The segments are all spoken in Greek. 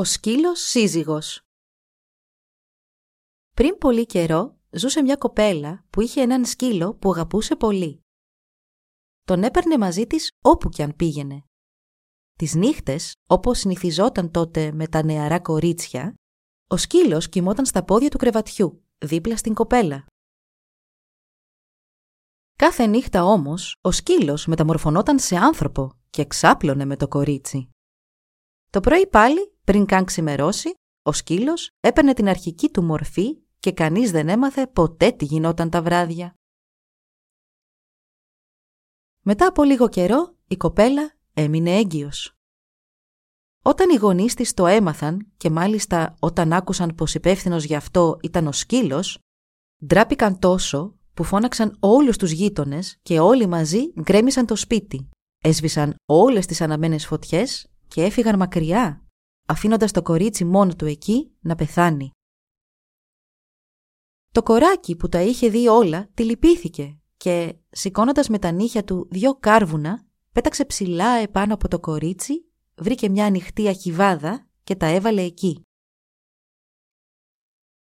Ο σκύλος σύζυγος Πριν πολύ καιρό ζούσε μια κοπέλα που είχε έναν σκύλο που αγαπούσε πολύ. Τον έπαιρνε μαζί της όπου κι αν πήγαινε. Τις νύχτες, όπως συνηθιζόταν τότε με τα νεαρά κορίτσια, ο σκύλος κοιμόταν στα πόδια του κρεβατιού, δίπλα στην κοπέλα. Κάθε νύχτα όμως, ο σκύλος μεταμορφωνόταν σε άνθρωπο και ξάπλωνε με το κορίτσι. Το πρωί πάλι, πριν καν ξημερώσει, ο σκύλος έπαιρνε την αρχική του μορφή και κανείς δεν έμαθε ποτέ τι γινόταν τα βράδια. Μετά από λίγο καιρό, η κοπέλα έμεινε έγκυος. Όταν οι γονείς της το έμαθαν και μάλιστα όταν άκουσαν πως υπεύθυνος γι' αυτό ήταν ο σκύλος, ντράπηκαν τόσο που φώναξαν όλους τους γείτονες και όλοι μαζί γκρέμισαν το σπίτι. Έσβησαν όλες τις αναμένες φωτιές και έφυγαν μακριά, αφήνοντας το κορίτσι μόνο του εκεί να πεθάνει. Το κοράκι που τα είχε δει όλα τη λυπήθηκε και, σηκώνοντας με τα νύχια του δυο κάρβουνα, πέταξε ψηλά επάνω από το κορίτσι, βρήκε μια ανοιχτή αχιβάδα και τα έβαλε εκεί.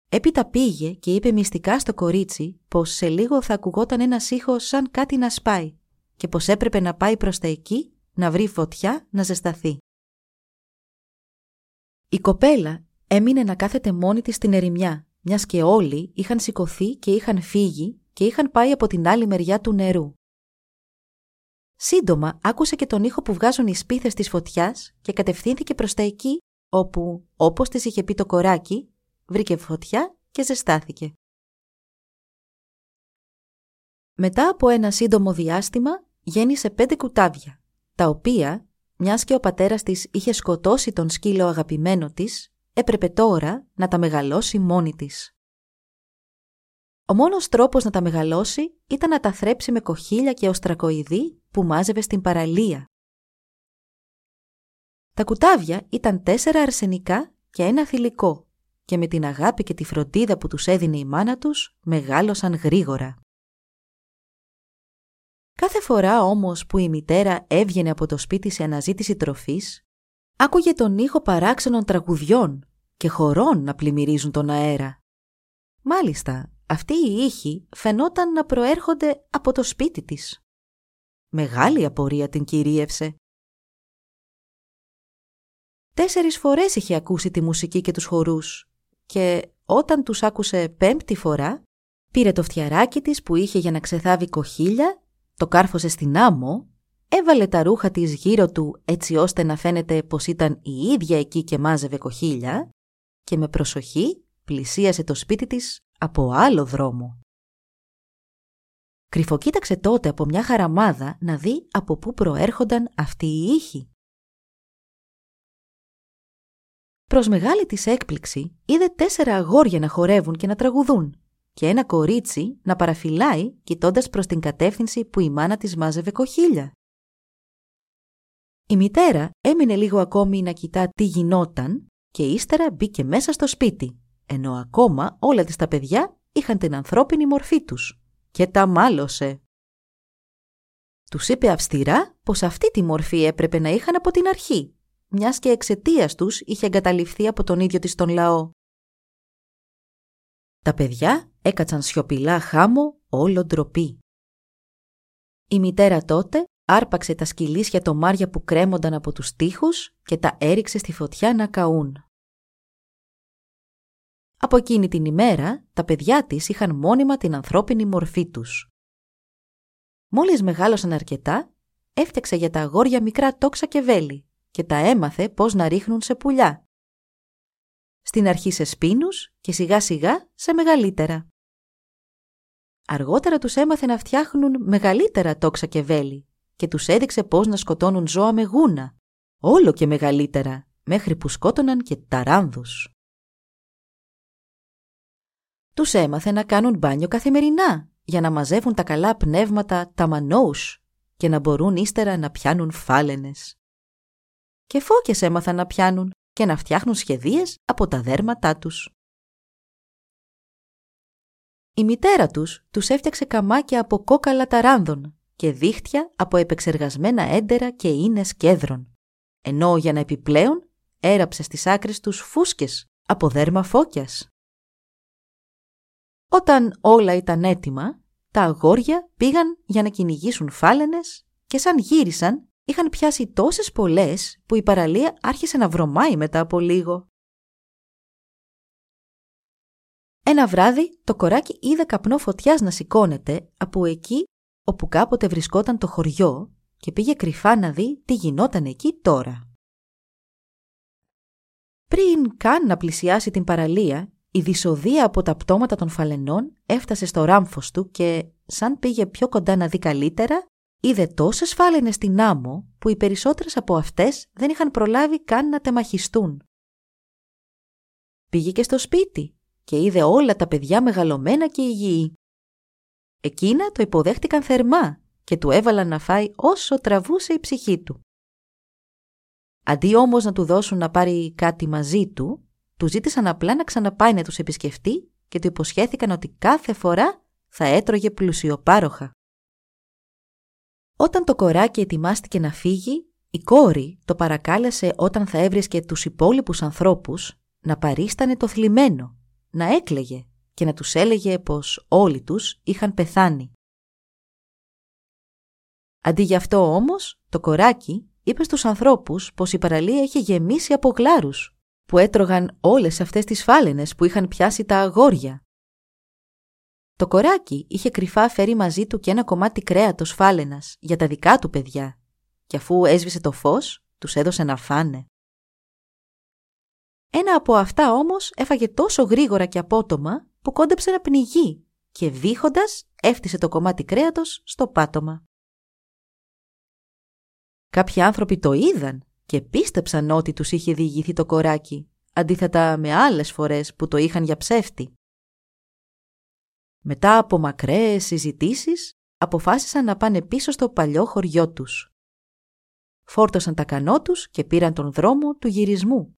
Έπειτα πήγε και είπε μυστικά στο κορίτσι πως σε λίγο θα ακουγόταν ένας ήχος σαν κάτι να σπάει και πως έπρεπε να πάει προς τα εκεί να βρει φωτιά να ζεσταθεί. Η κοπέλα έμεινε να κάθεται μόνη της στην ερημιά, μιας και όλοι είχαν σηκωθεί και είχαν φύγει και είχαν πάει από την άλλη μεριά του νερού. Σύντομα άκουσε και τον ήχο που βγάζουν οι σπίθες της φωτιάς και κατευθύνθηκε προς τα εκεί, όπου, όπως της είχε πει το κοράκι, βρήκε φωτιά και ζεστάθηκε. Μετά από ένα σύντομο διάστημα γέννησε πέντε κουτάβια, τα οποία, μιας και ο πατέρας της είχε σκοτώσει τον σκύλο αγαπημένο της, έπρεπε τώρα να τα μεγαλώσει μόνη της. Ο μόνος τρόπος να τα μεγαλώσει ήταν να τα θρέψει με κοχύλια και οστρακοειδή που μάζευε στην παραλία. Τα κουτάβια ήταν τέσσερα αρσενικά και ένα θηλυκό και με την αγάπη και τη φροντίδα που τους έδινε η μάνα τους μεγάλωσαν γρήγορα. Κάθε φορά όμως που η μητέρα έβγαινε από το σπίτι σε αναζήτηση τροφής, άκουγε τον ήχο παράξενων τραγουδιών και χορών να πλημμυρίζουν τον αέρα. Μάλιστα, αυτοί οι ήχοι φαινόταν να προέρχονται από το σπίτι της. Μεγάλη απορία την κυρίευσε. Τέσσερις φορές είχε ακούσει τη μουσική και τους χορούς και όταν τους άκουσε πέμπτη φορά, πήρε το φτιαράκι της που είχε για να ξεθάβει κοχύλια, το κάρφωσε στην άμμο, έβαλε τα ρούχα της γύρω του έτσι ώστε να φαίνεται πως ήταν η ίδια εκεί και μάζευε κοχύλια και με προσοχή πλησίασε το σπίτι της από άλλο δρόμο. Κρυφοκοίταξε τότε από μια χαραμάδα να δει από πού προέρχονταν αυτοί οι ήχοι. Προς μεγάλη της έκπληξη είδε τέσσερα αγόρια να χορεύουν και να τραγουδούν και ένα κορίτσι να παραφυλάει κοιτώντας προς την κατεύθυνση που η μάνα της μάζευε κοχύλια. Η μητέρα έμεινε λίγο ακόμη να κοιτά τι γινόταν και ύστερα μπήκε μέσα στο σπίτι, ενώ ακόμα όλα τις τα παιδιά είχαν την ανθρώπινη μορφή τους και τα μάλωσε. Τους είπε αυστηρά πως αυτή τη μορφή έπρεπε να είχαν από την αρχή μιας και εξαιτίας τους είχε εγκαταλειφθεί από τον ίδιο της τον λαό. Τα παιδιά έκατσαν σιωπηλά χάμω όλο ντροπή. Η μητέρα τότε άρπαξε τα σκυλίσια τομάρια που κρέμονταν από τους τοίχους και τα έριξε στη φωτιά να καούν. Από εκείνη την ημέρα, τα παιδιά της είχαν μόνιμα την ανθρώπινη μορφή τους. Μόλις μεγάλωσαν αρκετά, έφτιαξε για τα αγόρια μικρά τόξα και βέλη και τα έμαθε πώς να ρίχνουν σε πουλιά. Στην αρχή σε σπίνους και σιγά σιγά σε μεγαλύτερα. Αργότερα τους έμαθε να φτιάχνουν μεγαλύτερα τόξα και βέλη και τους έδειξε πώς να σκοτώνουν ζώα με γούνα, όλο και μεγαλύτερα, μέχρι που σκότωναν και ταράνδους. Τους έμαθε να κάνουν μπάνιο καθημερινά για να μαζεύουν τα καλά πνεύματα τα μανόους και να μπορούν ύστερα να πιάνουν φάλαινες. Και φώκες έμαθαν να πιάνουν και να φτιάχνουν σχεδίες από τα δέρματά τους. Η μητέρα τους τους έφτιαξε καμάκια από κόκαλα ταράνδων και δίχτυα από επεξεργασμένα έντερα και ίνες κέδρων, ενώ για να επιπλέον έραψε στις άκρες τους φούσκες από δέρμα φώκιας. Όταν όλα ήταν έτοιμα, τα αγόρια πήγαν για να κυνηγήσουν φάλαινες και σαν γύρισαν είχαν πιάσει τόσες πολλές που η παραλία άρχισε να βρωμάει μετά από λίγο. Ένα βράδυ το κοράκι είδε καπνό φωτιάς να σηκώνεται από εκεί όπου κάποτε βρισκόταν το χωριό και πήγε κρυφά να δει τι γινόταν εκεί τώρα. Πριν καν να πλησιάσει την παραλία, η δυσοδεία από τα πτώματα των φαλενών έφτασε στο ράμφος του και, σαν πήγε πιο κοντά να δει καλύτερα, είδε τόσες φάλαινες στην άμμο που οι περισσότερες από αυτές δεν είχαν προλάβει καν να τεμαχιστούν. Πήγε και στο σπίτι και είδε όλα τα παιδιά μεγαλωμένα και υγιή. Εκείνα το υποδέχτηκαν θερμά και του έβαλαν να φάει όσο τραβούσε η ψυχή του. Αντί όμως να του δώσουν να πάρει κάτι μαζί του, του ζήτησαν απλά να ξαναπάει να τους επισκεφτεί και του υποσχέθηκαν ότι κάθε φορά θα έτρωγε πλουσιοπάροχα. Όταν το κοράκι ετοιμάστηκε να φύγει, η κόρη το παρακάλεσε όταν θα έβρισκε τους υπόλοιπους ανθρώπους να παρίστανε το θλιμμένο, να έκλαιγε και να τους έλεγε πως όλοι τους είχαν πεθάνει. Αντί γι' αυτό όμως, το κοράκι είπε στους ανθρώπους πως η παραλία είχε γεμίσει από γλάρους που έτρωγαν όλες αυτές τις φάλαινες που είχαν πιάσει τα αγόρια. Το κοράκι είχε κρυφά φέρει μαζί του και ένα κομμάτι κρέατος φάλαινας για τα δικά του παιδιά και αφού έσβησε το φως, τους έδωσε να φάνε. Ένα από αυτά όμως έφαγε τόσο γρήγορα και απότομα που κόντεψε να πνιγεί και βήχοντας έφτισε το κομμάτι κρέατος στο πάτωμα. Κάποιοι άνθρωποι το είδαν και πίστεψαν ότι τους είχε διηγηθεί το κοράκι, αντίθετα με άλλες φορές που το είχαν για ψεύτη. Μετά από μακραίες συζητήσεις, αποφάσισαν να πάνε πίσω στο παλιό χωριό τους. Φόρτωσαν τα κανό τους και πήραν τον δρόμο του γυρισμού.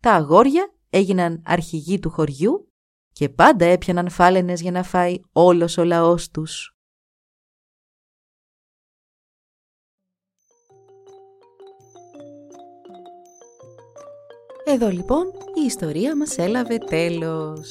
Τα αγόρια έγιναν αρχηγοί του χωριού και πάντα έπιαναν φάλαινες για να φάει όλος ο λαός τους. Εδώ λοιπόν η ιστορία μας έλαβε τέλος.